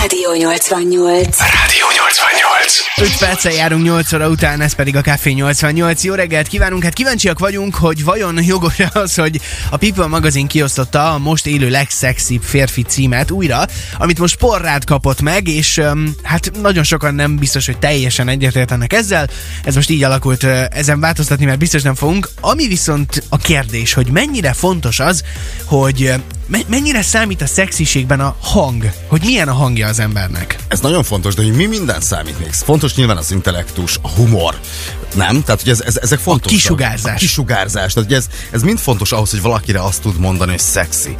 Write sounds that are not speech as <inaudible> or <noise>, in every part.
Rádió 88. Rádió 88. 5 perccel járunk 8 óra után, ez pedig a Café 88. Jó reggelt kívánunk! Hát kíváncsiak vagyunk, hogy vajon jogos az, hogy a People magazin kiosztotta a most élő legszexibb férfi címet újra, amit most porrád kapott meg, és um, hát nagyon sokan nem biztos, hogy teljesen egyetértenek ezzel. Ez most így alakult, ezen változtatni, mert biztos nem fogunk. Ami viszont a kérdés, hogy mennyire fontos az, hogy mennyire számít a szexiségben a hang, hogy milyen a hangja az embernek. Ez nagyon fontos, de hogy mi minden számít még? Fontos nyilván az intellektus, a humor, nem? Tehát, hogy ez, ez, ezek fontosak. kisugárzás. A kisugárzás. Tehát, hogy ez, ez mind fontos ahhoz, hogy valakire azt tud mondani, hogy szexi.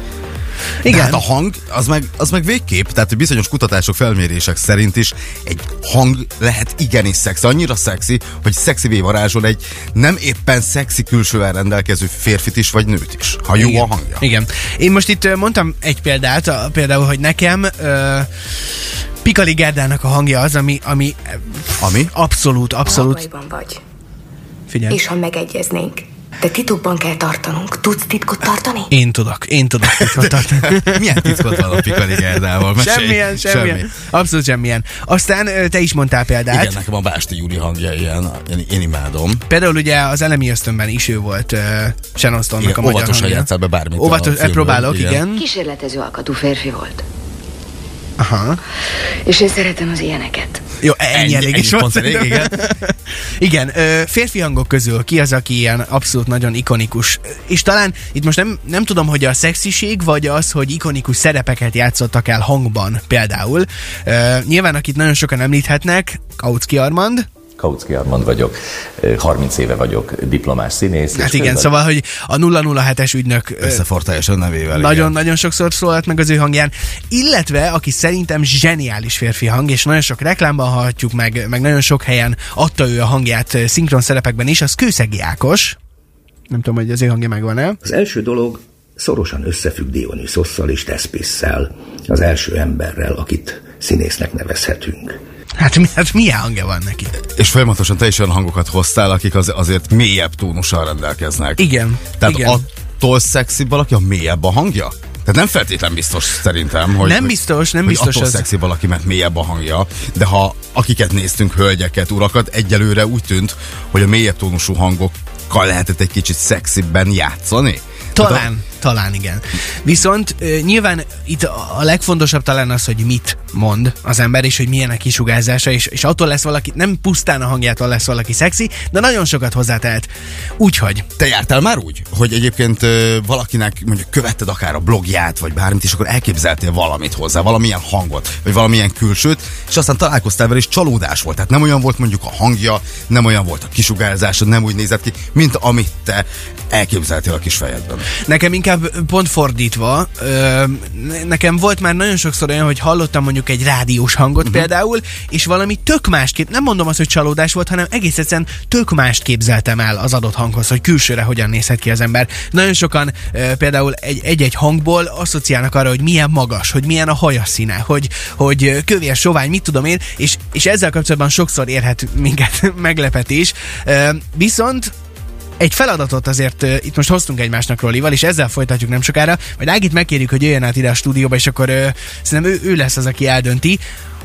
Igen. De hát a hang, az meg, az meg végképp, tehát bizonyos kutatások, felmérések szerint is egy hang lehet igenis szexi. Annyira szexi, hogy szexivé varázsol egy nem éppen szexi külsővel rendelkező férfit is, vagy nőt is, ha jó Igen. a hangja. Igen. Én most itt mondtam egy példát, például, hogy nekem ö, Pikali Gerdának a hangja az, ami, ami Ami? abszolút, abszolút, Bajban vagy. figyelj. És ha megegyeznénk, de titokban kell tartanunk. Tudsz titkot tartani? Én tudok, én tudok titkot tartani. <laughs> Milyen titkot van a Pikali Gerdával? Mesélj. Semmilyen, semmilyen. Semmi. Abszolút semmilyen. Aztán te is mondtál példát. Igen, nekem a Básti Júli hangja ilyen, én, én imádom. Például ugye az elemi ösztönben is ő volt uh, Shannon Stone-nak Igen, a magyar óvatosan hangja. játszál be bármit Óvatos, próbálok, igen. igen. igen. Kísérletező alkatú férfi volt. Aha. És én szeretem az ilyeneket. Jó, ennyi, Ennyi- elég is pont elég, <laughs> igen, ö, férfi hangok közül ki az, aki ilyen abszolút nagyon ikonikus? És talán itt most nem, nem tudom, hogy a szexiség, vagy az, hogy ikonikus szerepeket játszottak el hangban például. Nyilván, akit nagyon sokan említhetnek, Kautsky Armand, Kautsky Armand vagyok, ö, 30 éve vagyok diplomás színész. hát igen, közben- szóval, hogy a 007-es ügynök Összefortályos nevével. igen. Nagyon-nagyon sokszor szólalt meg az ő hangján, illetve aki szerintem zseniális férfi hang, és nagyon sok reklámban hallhatjuk, meg, meg nagyon sok helyen adta ő a hangját szinkron szerepekben is, az Kőszegi Ákos. Nem tudom, hogy az ő hangja megvan-e. Az első dolog szorosan összefügg Dionyszosszal és Tespisszel, az első emberrel, akit színésznek nevezhetünk. Hát, mi, hát milyen hangja van neki? És folyamatosan te is olyan hangokat hoztál, akik az, azért mélyebb tónussal rendelkeznek. Igen, Tehát igen. attól szexibb valaki, a mélyebb a hangja? Tehát nem feltétlen biztos szerintem, hogy... Nem biztos, nem hogy biztos attól az- szexi valaki, mert mélyebb a hangja, de ha akiket néztünk, hölgyeket, urakat, egyelőre úgy tűnt, hogy a mélyebb tónusú hangokkal lehetett egy kicsit szexibben játszani. Tehát a- Talán, igen. Viszont nyilván itt a legfontosabb talán az, hogy mit mond az ember, és hogy milyen a kisugárzása, és, és attól lesz valaki, nem pusztán a hangjától lesz valaki szexi, de nagyon sokat hozzátelt. Úgyhogy Te jártál már úgy, hogy egyébként valakinek mondjuk követted akár a blogját, vagy bármit, és akkor elképzeltél valamit hozzá, valamilyen hangot, vagy valamilyen külsőt, és aztán találkoztál vele, és csalódás volt. Tehát nem olyan volt mondjuk a hangja, nem olyan volt a kisugárzása, nem úgy nézett ki, mint amit te elképzeltél a kis fejedben. Nekem inkább pont fordítva, ö, nekem volt már nagyon sokszor olyan, hogy hallottam mondjuk egy rádiós hangot uh-huh. például, és valami tök másképp, nem mondom azt, hogy csalódás volt, hanem egész egyszerűen tök mást képzeltem el az adott hanghoz, hogy külsőre hogyan nézhet ki az ember. Nagyon sokan ö, például egy- egy-egy hangból asszociálnak arra, hogy milyen magas, hogy milyen a haja színe, hogy, hogy kövér, sovány, mit tudom én, és, és ezzel kapcsolatban sokszor érhet minket <laughs> meglepetés. Ö, Viszont egy feladatot azért uh, itt most hoztunk egymásnak Rolival, és ezzel folytatjuk nem sokára. Majd Ágit megkérjük, hogy jöjjön át ide a stúdióba, és akkor uh, szerintem ő, ő lesz az, aki eldönti.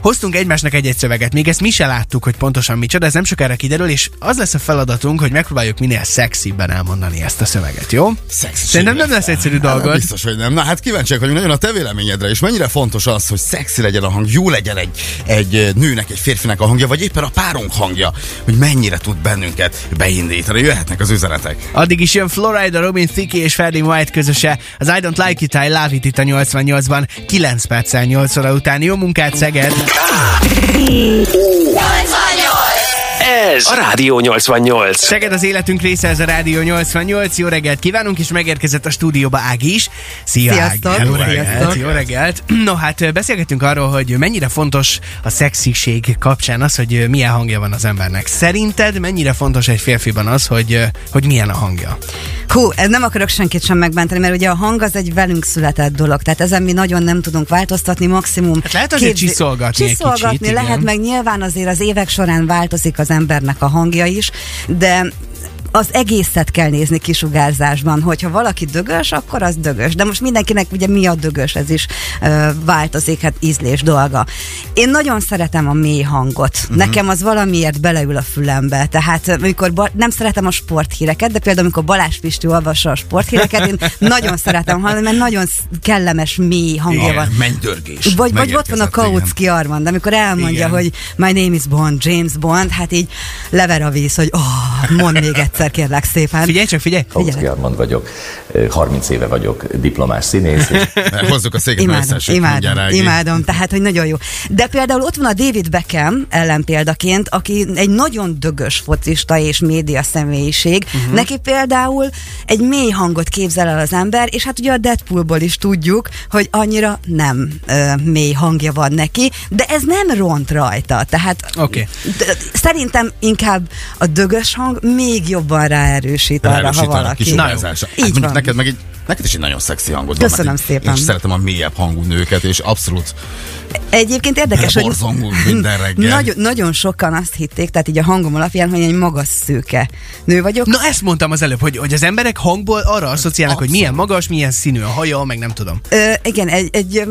Hoztunk egymásnak egy-egy szöveget, még ezt mi se láttuk, hogy pontosan micsoda, ez nem sokára kiderül, és az lesz a feladatunk, hogy megpróbáljuk minél szexibben elmondani ezt a szöveget, jó? Szexiség Szerintem nem lesz egyszerű Hát, nem dolgod. biztos, hogy nem. Na hát kíváncsiak vagyunk nagyon a te véleményedre, és mennyire fontos az, hogy szexi legyen a hang, jó legyen egy, egy nőnek, egy férfinek a hangja, vagy éppen a párunk hangja, hogy mennyire tud bennünket beindítani. Jöhetnek az üzenetek. Addig is jön Florida, Robin Thicke és Freddie White közöse. Az I Don't Like It, I Love It itt a 88-ban. 9 perccel 8 óra után. Jó munkát, Szeged! Ah. K. Ez a Rádió 88. Szeged az életünk része, ez a Rádió 88. Jó reggelt kívánunk, és megérkezett a stúdióba Ági is. Szia Sziasztok. Ági! Jó reggelt, jó reggelt! <clears throat> No hát beszélgetünk arról, hogy mennyire fontos a szexiség kapcsán az, hogy milyen hangja van az embernek. Szerinted mennyire fontos egy férfiban az, hogy, hogy milyen a hangja? Hú, ez nem akarok senkit sem megbántani, mert ugye a hang az egy velünk született dolog, tehát ezen mi nagyon nem tudunk változtatni, maximum. Hát lehet azért csiszolgatni egy Csiszolgatni kicsit, lehet, igen. meg nyilván azért az évek során változik az embernek a hangja is, de az egészet kell nézni kisugárzásban, hogyha valaki dögös, akkor az dögös. De most mindenkinek ugye mi a dögös, ez is ö, változik, hát ízlés dolga. Én nagyon szeretem a mély hangot. Uh-huh. Nekem az valamiért beleül a fülembe. Tehát amikor ba- nem szeretem a sporthíreket, de például amikor Balázs Pisti olvassa a sporthíreket, én <laughs> nagyon szeretem hallani, mert nagyon kellemes, mély hangja van. mennydörgés. Vagy, vagy ott van a. Kautsky Armand, amikor elmondja, Igen. hogy my name is Bond, James Bond, hát így lever a víz, hogy oh, mondd még egyszer, kérlek szépen. Figyelj csak, figyelj! Kautsky Armand vagyok, Ö, 30 éve vagyok diplomás színész, és <laughs> Hozzuk a széket, Imádom, imádom, imádom, tehát, hogy nagyon jó. De például ott van a David Beckham ellenpéldaként, aki egy nagyon dögös focista és média személyiség. Uh-huh. Neki például egy mély hangot képzel el az ember, és hát ugye a Deadpoolból is tudjuk, hogy annyira nem ö, mély hangja van neki, de ez nem ront rajta. Tehát Oké. d- szerintem inkább a dögös hang még jobban ráerősít arra, ha valaki. kis. Hát Így mondjuk van. neked meg egy Neked is egy nagyon szexi hangod van. Köszönöm szépen. Én is szeretem a mélyebb hangú nőket, és abszolút Egyébként érdekes, hogy minden reggel. nagyon, nagyon sokan azt hitték, tehát így a hangom alapján, hogy egy magas szőke nő vagyok. Na ezt mondtam az előbb, hogy, hogy az emberek hangból arra asszociálnak, hogy milyen magas, milyen színű a haja, meg nem tudom. Ö, igen, egy, egy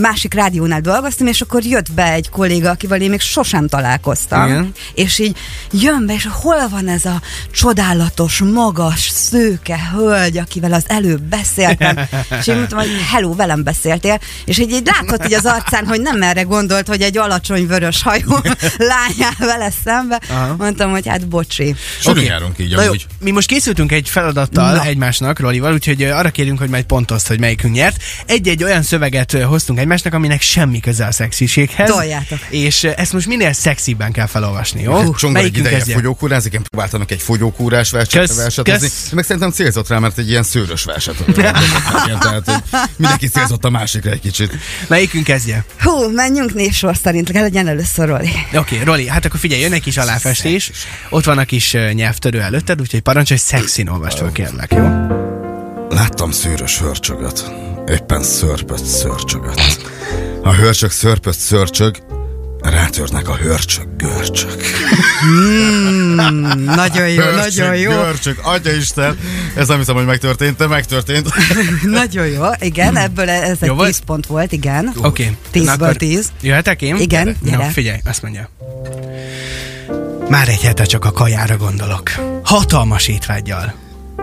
másik rádiónál dolgoztam, és akkor jött be egy kolléga, akivel én még sosem találkoztam. Igen. És így jön be, és hol van ez a csodálatos, magas, szőke hölgy, akivel az előbb beszéltem. és én mondtam, hogy hello, velem beszéltél. És így, így látszott így az arcán, hogy nem erre gondolt, hogy egy alacsony vörös hajú <laughs> lányál vele szembe. Aha. Mondtam, hogy hát bocsi. Sűrűn Oké. járunk így Na jó, amúgy. mi most készültünk egy feladattal Na. egymásnak, Rolival, úgyhogy arra kérünk, hogy majd pontozd, hogy melyikünk nyert. Egy-egy olyan szöveget hoztunk egymásnak, aminek semmi köze a szexiséghez. Toljátok. És ezt most minél szexibben kell felolvasni, jó? Csongor egy ideje fogyókúrázik, én próbáltam egy fogyókúrás verset, verset. Meg szerintem célzott rá, mert egy ilyen szőrös verset. <laughs> Igen, tehát, hogy mindenki célzott a másikra egy kicsit. Melyikünk kezdje? Hú, menjünk névsor szerint, legyen először Roli. Oké, okay, Roli, hát akkor figyelj, jön egy kis aláfestés. Ott van a kis nyelvtörő előtted, úgyhogy parancsolj, szexin olvast fel, kérlek, jó? Láttam szőrös hörcsögöt. Éppen szörpött szörcsögöt. A hörcsög szörpött szörcsög, rátörnek a hörcsög görcsök. Nagyon jó, nagyon jó. görcsök, adja Isten. Ez nem hiszem, hogy megtörtént, de megtörtént. <laughs> Nagyon jó, igen, ebből ez egy Jó volt? 10 pont volt, igen. Oké. Okay. Tízből tíz. Jöhetek én? Igen, Gyere. gyere. Na, figyelj, azt mondja. Már egy hete csak a kajára gondolok. Hatalmas étvágyjal.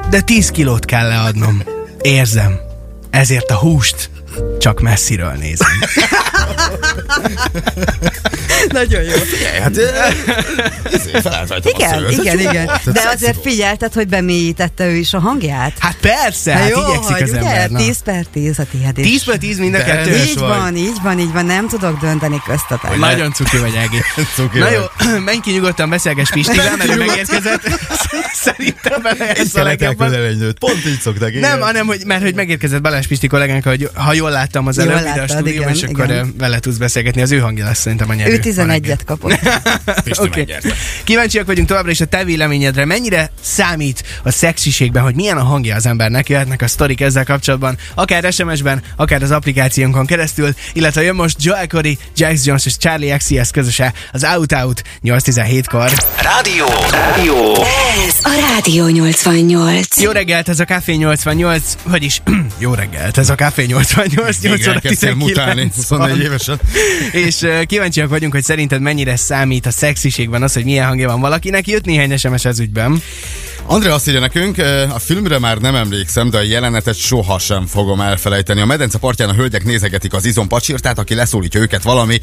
De 10 kilót kell leadnom. Érzem. Ezért a húst csak messziről nézem. <laughs> Nagyon jó. Hát, izé, felállt rajta a Igen, igen, igen. De azért figyelted, hogy bemélyítette ő is a hangját? Hát persze, hát jó, igyekszik hogy az ugye? ember. Na. 10 per 10 a tiéd is. 10 per 10 mind a kettő. Így vagy. van, így van, így van, nem tudok dönteni köztetek. Nagyon cuki vagy, Ági. Cuki Na jó, <clears throat> menj ki nyugodtan, beszélges Pistivel, mert ő megérkezett. <laughs> Szerintem vele ez a legjobban. Pont így szokták. igen. Nem, hanem, hogy, mert hogy megérkezett Balázs Pisti kollégánk, hogy ha jól láttam az előbb ide a stúdióban, és igen, akkor igen. Vele tudsz beszélgetni. Az ő hangja lesz szerintem a nyerő. Ő ma reggel. 11-et kapott. <laughs> Megnyerte. Kíváncsiak vagyunk továbbra is a te véleményedre. Mennyire számít a szexiségben, hogy milyen a hangja az embernek? Jöhetnek a sztorik ezzel kapcsolatban, akár SMS-ben, akár az applikációnkon keresztül, illetve jön most Joel Corey, Jax Jones és Charlie XCS közöse az Out Out 817-kor. Rádió. Rádió. Ez a Rádió 88. Jó reggelt, ez a Café 88, vagyis <clears throat> jó reggelt, ez a Café 88, 8 Végre óra elkezdtél mutálni, 19 24 van. Évesen. És kíváncsiak vagyunk, hogy szerinted mennyire számít a szexiségben az, hogy milyen hangja van valakinek. Jött néhány SMS ez ügyben. Andrea azt írja nekünk, a filmre már nem emlékszem, de a jelenetet sohasem fogom elfelejteni. A medence partján a hölgyek nézegetik az izompacsirtát, aki leszólítja őket valami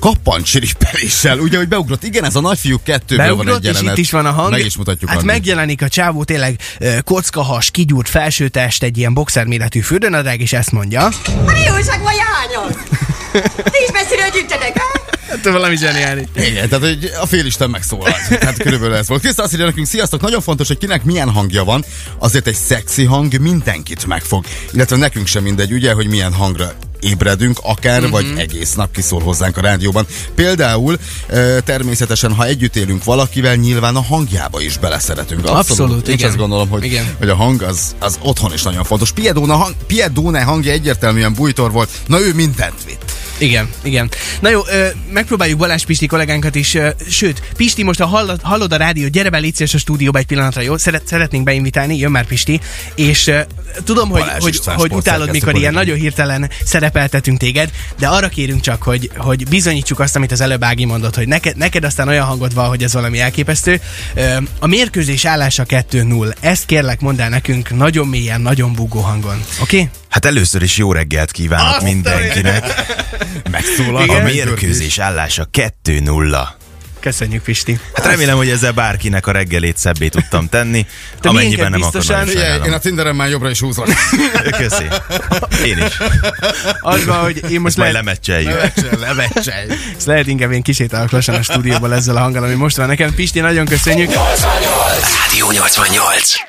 kappancsirippeléssel. Ugye, hogy beugrott. Igen, ez a nagyfiúk kettőből van Beugrott, egy és jelenet. itt is van a hang. Meg is mutatjuk. Hát addig. megjelenik a csávó tényleg kockahas, kigyúrt felsőtest, egy ilyen boxerméretű fürdőnadrág, és ezt mondja. Mi újság van jányos? Ti is messziről gyűjtenek, ha? Hát valami zseniális. Igen, tehát hogy a félisten megszólalt. Tehát körülbelül ez volt. Kriszta azt írja nekünk, sziasztok, nagyon fontos, hogy kinek milyen hangja van, azért egy szexi hang mindenkit megfog. Illetve nekünk sem mindegy, ugye, hogy milyen hangra ébredünk, akár, mm-hmm. vagy egész nap kiszól hozzánk a rádióban. Például természetesen, ha együtt élünk valakivel, nyilván a hangjába is beleszeretünk. Abszolút, Én is igen. azt gondolom, hogy, Igen. hogy a hang az, az otthon is nagyon fontos. Piedóna hang, Piedóne hangja egyértelműen bújtor volt, na ő mindent vitt. Igen, igen. Na jó, ö, megpróbáljuk Balázs Pisti kollégánkat is, ö, sőt, Pisti, most ha hallod, hallod a rádiót, gyere be, légy a stúdióba egy pillanatra, jó? Szeret, szeretnénk beinvitálni, jön már Pisti, és ö, tudom, hogy, Balázs hogy, hogy utálod, mikor ilyen nagyon hirtelen szerepeltetünk téged, de arra kérünk csak, hogy, hogy bizonyítsuk azt, amit az előbb Ági mondott, hogy neked, neked aztán olyan hangod van, hogy ez valami elképesztő. Ö, A mérkőzés állása 2-0. Ezt kérlek, mondd el nekünk nagyon mélyen, nagyon bugó hangon. Oké? Okay? Hát először is jó reggelt kívánok Azt a mindenkinek. Megszólal. A Igen. mérkőzés állása 2-0. Köszönjük, Pisti. Hát remélem, hogy ezzel bárkinek a reggelét szebbé tudtam tenni, Te amennyiben nem miénket akar biztosan- nagyon Figyelj, én a sajnálom. Tinderen már jobbra is húzlak. <laughs> Köszi. Én is. Az van, hogy én most majd lehet, lemecseljük. Levecselj. ezt lehet inkább én kisétálok lassan a stúdióból ezzel a hanggal, ami most van nekem. Pisti, nagyon köszönjük. Rádió 88.